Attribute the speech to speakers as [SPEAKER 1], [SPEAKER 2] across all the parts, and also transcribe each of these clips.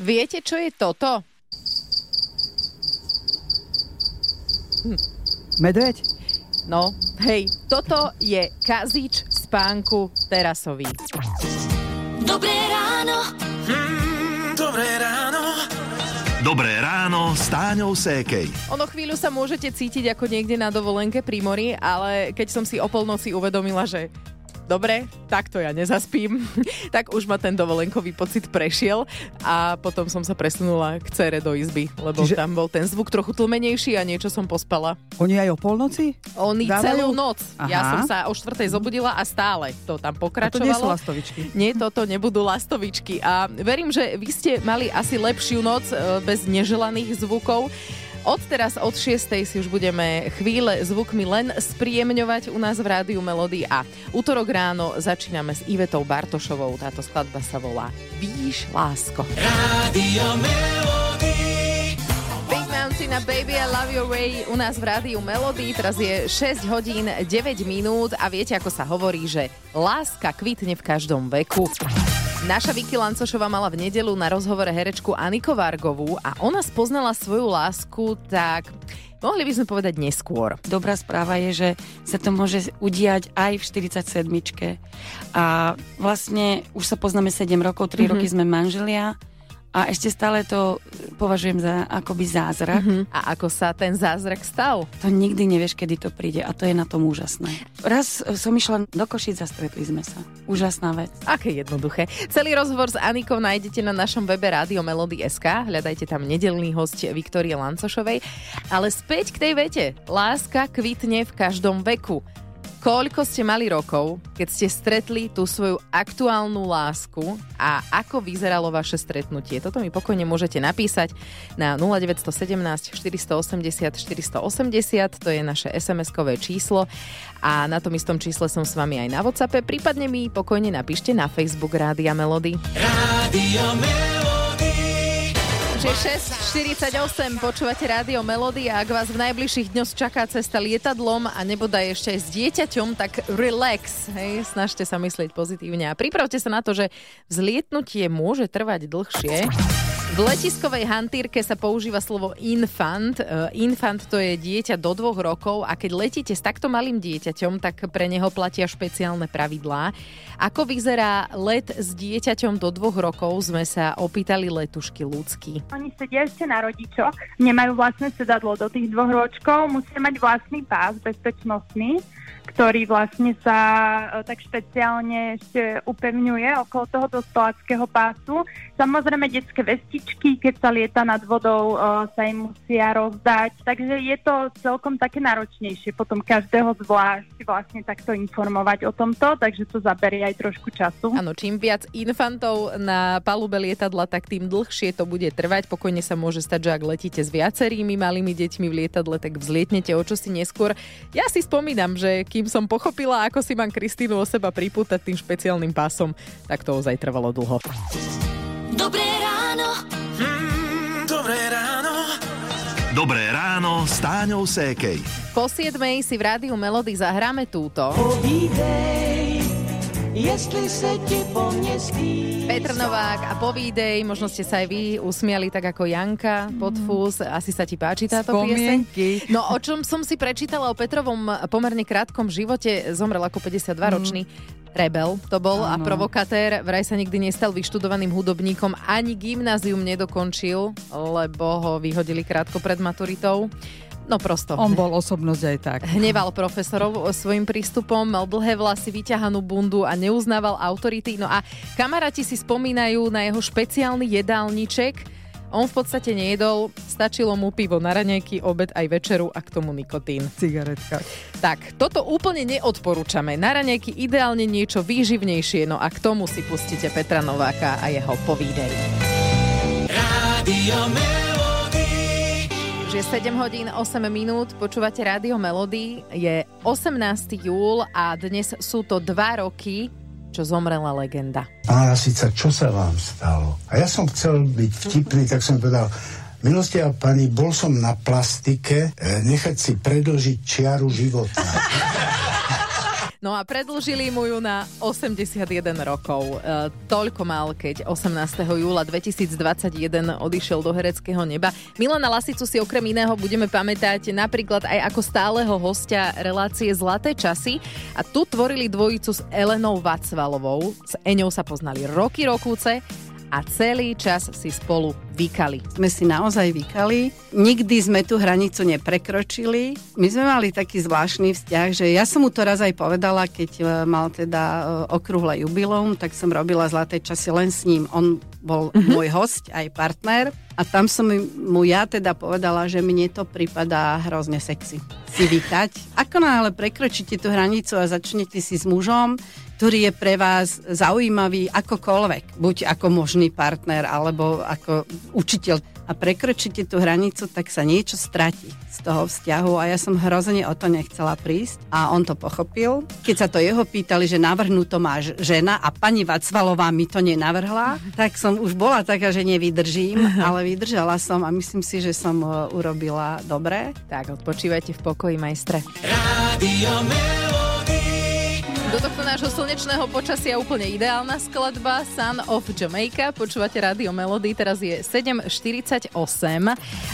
[SPEAKER 1] Viete, čo je toto?
[SPEAKER 2] Medveď?
[SPEAKER 1] No, hej, toto je kazič spánku terasový.
[SPEAKER 3] Dobré ráno.
[SPEAKER 4] Mm, dobré ráno.
[SPEAKER 5] Dobré ráno s Táňou Sékej.
[SPEAKER 1] Ono chvíľu sa môžete cítiť ako niekde na dovolenke pri mori, ale keď som si o polnoci uvedomila, že dobre, takto ja nezaspím, tak už ma ten dovolenkový pocit prešiel a potom som sa presunula k cere do izby, lebo Čiže... tam bol ten zvuk trochu tlmenejší a niečo som pospala.
[SPEAKER 2] Oni aj o polnoci?
[SPEAKER 1] Oni Dávajú? celú noc. Aha. Ja som sa o štvrtej zobudila a stále to tam pokračovalo. A to
[SPEAKER 2] nie sú lastovičky.
[SPEAKER 1] Nie, toto nebudú lastovičky. A verím, že vy ste mali asi lepšiu noc e, bez neželaných zvukov. Od teraz, od 6. si už budeme chvíle zvukmi len spríjemňovať u nás v Rádiu Melody a útorok ráno začíname s Ivetou Bartošovou. Táto skladba sa volá Víš, lásko. Rádio Melody. Big Mountain Baby I Love Your Way u nás v Rádiu Melody. Teraz je 6 hodín 9 minút a viete, ako sa hovorí, že láska kvitne v každom veku. Naša Vicky Lancošová mala v nedelu na rozhovore herečku Aniko Vargovú a ona spoznala svoju lásku tak Mohli by sme povedať neskôr.
[SPEAKER 6] Dobrá správa je, že sa to môže udiať aj v 47. A vlastne už sa poznáme 7 rokov, 3 mm-hmm. roky sme manželia a ešte stále to považujem za akoby zázrak. Mm-hmm.
[SPEAKER 1] A ako sa ten zázrak stal?
[SPEAKER 6] To nikdy nevieš, kedy to príde a to je na tom úžasné. Raz som išla do Košic a stretli sme sa. Úžasná vec.
[SPEAKER 1] Aké jednoduché. Celý rozhovor s Anikou nájdete na našom webe Rádio Melody.sk. Hľadajte tam nedelný host Viktorie Lancošovej. Ale späť k tej vete. Láska kvitne v každom veku. Koľko ste mali rokov, keď ste stretli tú svoju aktuálnu lásku a ako vyzeralo vaše stretnutie? Toto mi pokojne môžete napísať na 0917 480 480, to je naše SMS-kové číslo a na tom istom čísle som s vami aj na WhatsAppe, prípadne mi pokojne napíšte na Facebook Rádia Melody. Rádio Melody. Je 6.48, počúvate rádio Melody a ak vás v najbližších dňoch čaká cesta lietadlom a nebodaj ešte aj s dieťaťom, tak relax, hej, snažte sa myslieť pozitívne a pripravte sa na to, že vzlietnutie môže trvať dlhšie. V letiskovej hantírke sa používa slovo infant. E, infant to je dieťa do dvoch rokov a keď letíte s takto malým dieťaťom, tak pre neho platia špeciálne pravidlá. Ako vyzerá let s dieťaťom do dvoch rokov, sme sa opýtali letušky ľudský.
[SPEAKER 7] Oni sedia ešte na rodičoch, nemajú vlastné sedadlo do tých dvoch ročkov, musia mať vlastný pás bezpečnostný ktorý vlastne sa e, tak špeciálne ešte upevňuje okolo toho dospeláckého pásu. Samozrejme detské vestičky, keď sa lieta nad vodou, e, sa im musia rozdať. Takže je to celkom také náročnejšie potom každého zvlášť vlastne takto informovať o tomto, takže to zaberie aj trošku času.
[SPEAKER 1] Áno, čím viac infantov na palube lietadla, tak tým dlhšie to bude trvať. Pokojne sa môže stať, že ak letíte s viacerými malými deťmi v lietadle, tak vzlietnete o čosi neskôr. Ja si spomínam, že kým som pochopila, ako si mám Kristínu o seba pripútať tým špeciálnym pásom, tak to ozaj trvalo dlho.
[SPEAKER 3] Dobré ráno.
[SPEAKER 4] Mm, dobré ráno.
[SPEAKER 5] Dobré ráno s Táňou Sékej.
[SPEAKER 1] Po 7 si v rádiu Melody zahráme túto.
[SPEAKER 3] Povídej, jestli se ti po mne
[SPEAKER 1] Petr Novák a Povídej, možno ste sa aj vy usmiali tak ako Janka pod fús. Asi sa ti páči táto
[SPEAKER 2] Spomienky.
[SPEAKER 1] pieseň. No o čom som si prečítala o Petrovom pomerne krátkom živote, zomrel ako 52-ročný. Mm. Rebel to bol ano. a provokatér vraj sa nikdy nestal vyštudovaným hudobníkom, ani gymnázium nedokončil, lebo ho vyhodili krátko pred maturitou. No prosto.
[SPEAKER 2] On bol osobnosť aj tak.
[SPEAKER 1] Hneval profesorov svojim prístupom, mal dlhé vlasy, vyťahanú bundu a neuznával autority. No a kamaráti si spomínajú na jeho špeciálny jedálniček, on v podstate nejedol, stačilo mu pivo na raňajky, obed aj večeru a k tomu nikotín.
[SPEAKER 2] Cigaretka.
[SPEAKER 1] Tak, toto úplne neodporúčame. Na raňajky ideálne niečo výživnejšie, no a k tomu si pustíte Petra Nováka a jeho povídej. Je 7 hodín 8 minút, počúvate Rádio Melody, je 18. júl a dnes sú to dva roky, čo zomrela legenda.
[SPEAKER 8] Pána Lasica, čo sa vám stalo? A ja som chcel byť vtipný, tak som povedal, Milosti a pani, bol som na plastike, e, nechať si predlžiť čiaru života.
[SPEAKER 1] No a predlžili mu ju na 81 rokov. E, toľko mal, keď 18. júla 2021 odišiel do hereckého neba. Milana Lasicu si okrem iného budeme pamätať napríklad aj ako stáleho hostia relácie Zlaté časy. A tu tvorili dvojicu s Elenou Vacvalovou. S Eňou sa poznali roky rokúce a celý čas si spolu vykali.
[SPEAKER 9] Sme si naozaj vykali. Nikdy sme tú hranicu neprekročili. My sme mali taký zvláštny vzťah, že ja som mu to raz aj povedala, keď e, mal teda e, okrúhle jubileum, tak som robila zlaté časy len s ním. On bol mm-hmm. môj host, aj partner. A tam som mu ja teda povedala, že mne to pripadá hrozne sexy si vykať. Ako náhle prekročíte tú hranicu a začnete si s mužom, ktorý je pre vás zaujímavý akokoľvek, buď ako možný partner alebo ako učiteľ a prekročíte tú hranicu, tak sa niečo stratí z toho vzťahu a ja som hrozne o to nechcela prísť a on to pochopil. Keď sa to jeho pýtali, že navrhnú to má žena a pani Vacvalová mi to nenavrhla, tak som už bola taká, že nevydržím, ale vydržala som a myslím si, že som e, urobila dobre.
[SPEAKER 1] Tak, odpočívajte v pokoji, majstre.
[SPEAKER 4] Rádio Melody.
[SPEAKER 1] Do tohto nášho slnečného počasia úplne ideálna skladba Sun of Jamaica. Počúvate Radio Melody, teraz je 7.48.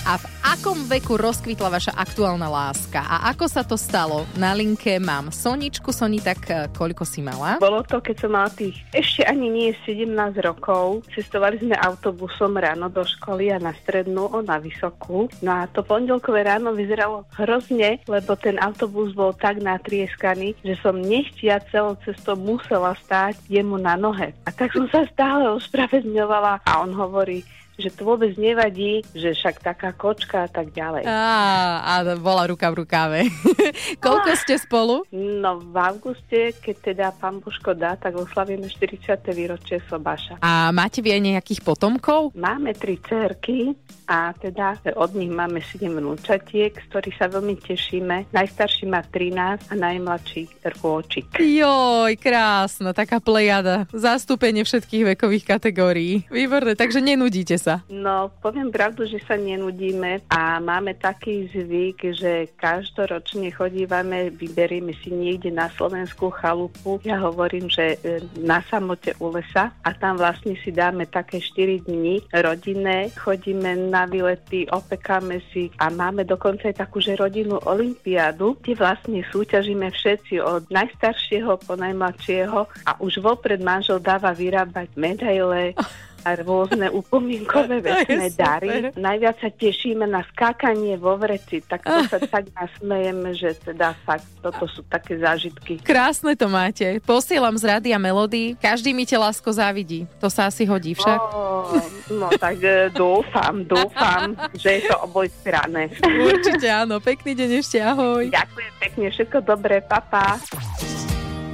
[SPEAKER 1] A v akom veku rozkvitla vaša aktuálna láska? A ako sa to stalo? Na linke mám Soničku. Soni, tak eh, koľko si mala?
[SPEAKER 10] Bolo to, keď som mala tých ešte ani nie 17 rokov. Cestovali sme autobusom ráno do školy a na strednú, o na vysokú. No a to pondelkové ráno vyzeralo hrozne, lebo ten autobus bol tak natrieskaný, že som nechtiac celou cestou musela stáť jemu na nohe. A tak som sa stále ospravedlňovala a on hovorí, že to vôbec nevadí, že však taká kočka a tak ďalej.
[SPEAKER 1] Á, a bola ruka v rukáve. Koľko ste spolu?
[SPEAKER 10] No v auguste, keď teda pán Božko dá, tak oslavíme 40. výročie Sobaša.
[SPEAKER 1] A máte vy aj nejakých potomkov?
[SPEAKER 10] Máme tri cerky a teda od nich máme 7 vnúčatiek, z ktorých sa veľmi tešíme. Najstarší má 13 a najmladší rôčik.
[SPEAKER 1] Joj, krásna, taká plejada. Zastúpenie všetkých vekových kategórií. Výborné, takže nenudíte sa.
[SPEAKER 10] No, poviem pravdu, že sa nenudíme a máme taký zvyk, že každoročne chodívame, vyberieme si niekde na Slovensku chalupu. Ja hovorím, že e, na samote u lesa a tam vlastne si dáme také 4 dní rodinné, chodíme na výlety, opekáme si a máme dokonca aj takú, že rodinnú olimpiádu, kde vlastne súťažíme všetci od najstaršieho po najmladšieho a už vopred manžel dáva vyrábať medaile, a rôzne upomienkové vecné dary. Najviac sa tešíme na skákanie vo vreci, tak to sa tak nasmejeme, že teda fakt toto sú také zážitky.
[SPEAKER 1] Krásne to máte. Posielam z Rádia Melody. Každý mi te lásko závidí. To sa asi hodí však.
[SPEAKER 10] No, no tak e, dúfam, dúfam, že je to oboj strane.
[SPEAKER 1] Určite áno. Pekný deň ešte, ahoj.
[SPEAKER 10] Ďakujem pekne, všetko dobré, papa.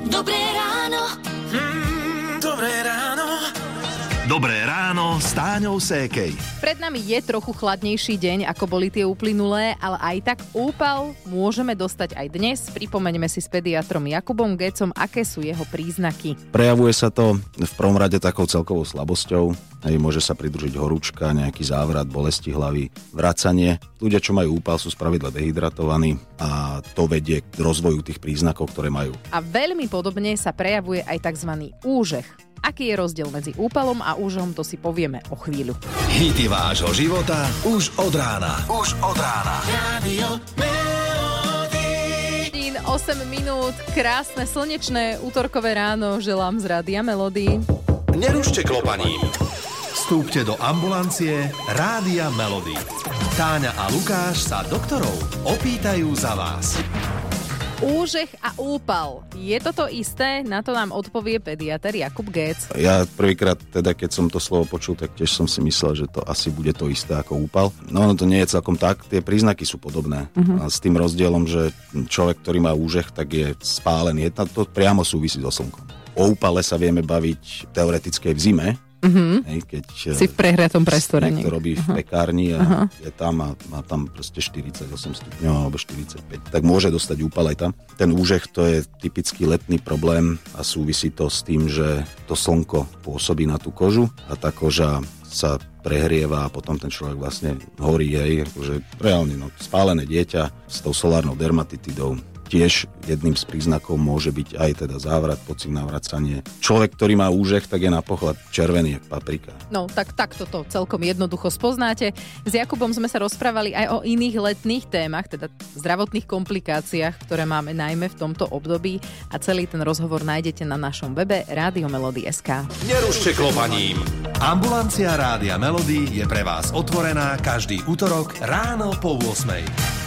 [SPEAKER 4] Dobré ráno. Dobré ráno
[SPEAKER 5] s Táňou Sékej.
[SPEAKER 1] Pred nami je trochu chladnejší deň, ako boli tie uplynulé, ale aj tak úpal môžeme dostať aj dnes. Pripomeňme si s pediatrom Jakubom Gecom, aké sú jeho príznaky.
[SPEAKER 11] Prejavuje sa to v prvom rade takou celkovou slabosťou, aj môže sa pridružiť horúčka, nejaký závrat, bolesti hlavy, vracanie. Ľudia, čo majú úpal, sú spravidla dehydratovaní a to vedie k rozvoju tých príznakov, ktoré majú.
[SPEAKER 1] A veľmi podobne sa prejavuje aj tzv. úžeh. Aký je rozdiel medzi úpalom a úžom, to si povieme o chvíľu.
[SPEAKER 5] Hity vášho života už od rána. Už od rána.
[SPEAKER 4] Rádio
[SPEAKER 1] Hodín, 8 minút, krásne slnečné útorkové ráno želám z Rádia Melody.
[SPEAKER 5] Nerušte klopaním. Vstúpte do ambulancie Rádia Melody. Táňa a Lukáš sa doktorov opýtajú za vás.
[SPEAKER 1] Úžeh a úpal. Je to to isté? Na to nám odpovie pediater Jakub Gec.
[SPEAKER 11] Ja prvýkrát, teda keď som to slovo počul, tak tiež som si myslel, že to asi bude to isté ako úpal. No ono to nie je celkom tak, tie príznaky sú podobné. Uh-huh. A s tým rozdielom, že človek, ktorý má úžeh, tak je spálený. To priamo súvisí so slnkom. O úpale sa vieme baviť teoreticky v zime,
[SPEAKER 1] Uh-huh.
[SPEAKER 11] Hej, keď
[SPEAKER 1] Si v prehriatom priestore
[SPEAKER 11] niekto
[SPEAKER 1] niekde.
[SPEAKER 11] robí v
[SPEAKER 1] Aha.
[SPEAKER 11] pekárni a
[SPEAKER 1] Aha.
[SPEAKER 11] je tam a má tam proste 48 stupňov alebo 45, tak môže dostať úpal aj tam. Ten úžeh to je typický letný problém a súvisí to s tým, že to slnko pôsobí na tú kožu a tá koža sa prehrieva a potom ten človek vlastne horí, hej, akože reálne, no, spálené dieťa s tou solárnou dermatitidou tiež jedným z príznakov môže byť aj teda závrat, pocit navracanie. Človek, ktorý má úžeh, tak je na pohľad červený, jak paprika.
[SPEAKER 1] No, tak takto to celkom jednoducho spoznáte. S Jakubom sme sa rozprávali aj o iných letných témach, teda zdravotných komplikáciách, ktoré máme najmä v tomto období a celý ten rozhovor nájdete na našom webe Radiomelody.sk.
[SPEAKER 5] Nerušte klopaním. Ambulancia Rádia Melody je pre vás otvorená každý útorok ráno po 8.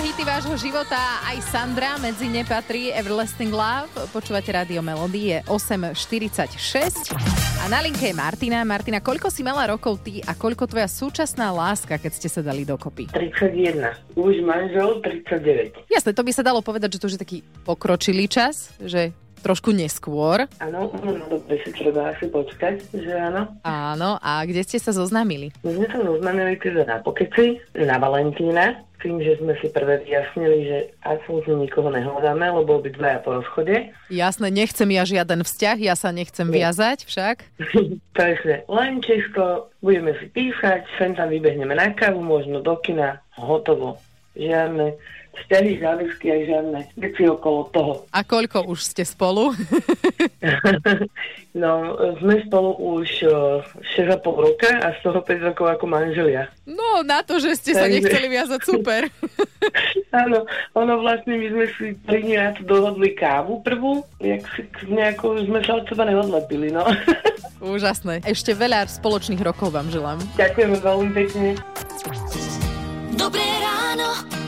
[SPEAKER 1] Vám hity vášho života, aj Sandra medzi ne patrí Everlasting Love. Počúvate rádio Melody, je 8.46. A na linke je Martina. Martina, koľko si mala rokov ty a koľko tvoja súčasná láska, keď ste sa dali dokopy?
[SPEAKER 12] 31. Už manžel 39.
[SPEAKER 1] Jasne, to by sa dalo povedať, že to už je taký pokročilý čas, že trošku neskôr.
[SPEAKER 12] Áno, no dobre si treba asi počkať, že áno.
[SPEAKER 1] Áno, a kde ste sa zoznámili?
[SPEAKER 12] My sme sa zoznámili teda na pokeci, na Valentína, tým, že sme si prvé vyjasnili, že absolútne nikoho nehľadáme, lebo obidvaja po rozchode.
[SPEAKER 1] Jasné, nechcem ja žiaden vzťah, ja sa nechcem Nie. viazať však.
[SPEAKER 12] Takže len čisto budeme si písať, sem tam vybehneme na kávu, možno do kina, hotovo. Žiadne vzťahy, záväzky aj žiadne veci okolo toho.
[SPEAKER 1] A koľko už ste spolu?
[SPEAKER 12] no, sme spolu už 6,5 roka a z toho 5 rokov ako manželia.
[SPEAKER 1] No, na to, že ste sa nechceli viazať, super.
[SPEAKER 12] Áno, ono vlastne my sme si pri na to dohodli kávu prvú, jak si nejako sme sa od seba neodlepili, no.
[SPEAKER 1] Úžasné. Ešte veľa spoločných rokov vám želám.
[SPEAKER 12] Ďakujeme veľmi pekne.
[SPEAKER 5] Dobré ráno.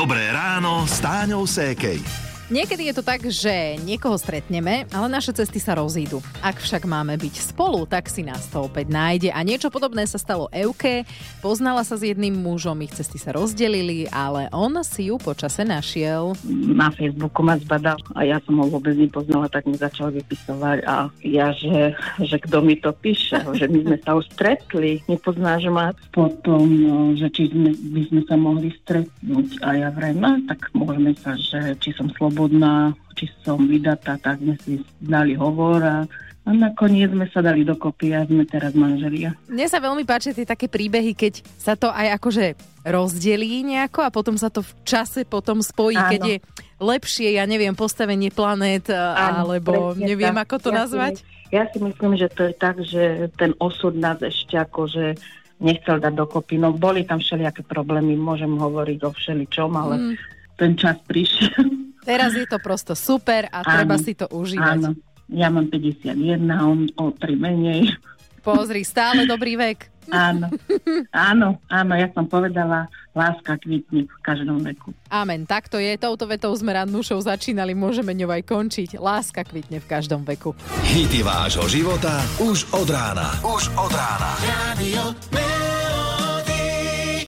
[SPEAKER 5] Dobré ráno s Táňou Sékej.
[SPEAKER 1] Niekedy je to tak, že niekoho stretneme, ale naše cesty sa rozídu. Ak však máme byť spolu, tak si nás to opäť nájde. A niečo podobné sa stalo Euke. Poznala sa s jedným mužom, ich cesty sa rozdelili, ale on si ju počase našiel.
[SPEAKER 13] Na Facebooku ma zbadal a ja som ho vôbec nepoznala, tak mi začal vypisovať a ja, že, že kto mi to píše, že my sme sa už stretli, nepoznáš ma. Potom, no, že či sme, by sme sa mohli stretnúť a ja vrajme, no, tak môžeme sa, že či som slobodná slobodná, či som vydatá, tak sme si dali hovor a a nakoniec sme sa dali dokopy a sme teraz manželia.
[SPEAKER 1] Mne sa veľmi páči tie také príbehy, keď sa to aj akože rozdelí nejako a potom sa to v čase potom spojí, Áno. keď je lepšie, ja neviem, postavenie planét, Áno, alebo neviem, tak. ako to ja nazvať.
[SPEAKER 13] Si, ja si myslím, že to je tak, že ten osud nás ešte akože nechcel dať dokopy. No boli tam všelijaké problémy, môžem hovoriť o všeličom, ale mm. ten čas prišiel.
[SPEAKER 1] Teraz je to prosto super a áno, treba si to užívať.
[SPEAKER 13] Áno, ja mám 51, on o 3 menej.
[SPEAKER 1] Pozri, stále dobrý vek.
[SPEAKER 13] Áno, áno, áno, ja som povedala, láska kvitne v každom veku.
[SPEAKER 1] Amen, takto je, touto vetou sme rannúšou začínali, môžeme ňou aj končiť. Láska kvitne v každom veku.
[SPEAKER 5] Hity vášho života už od rána. Už od rána.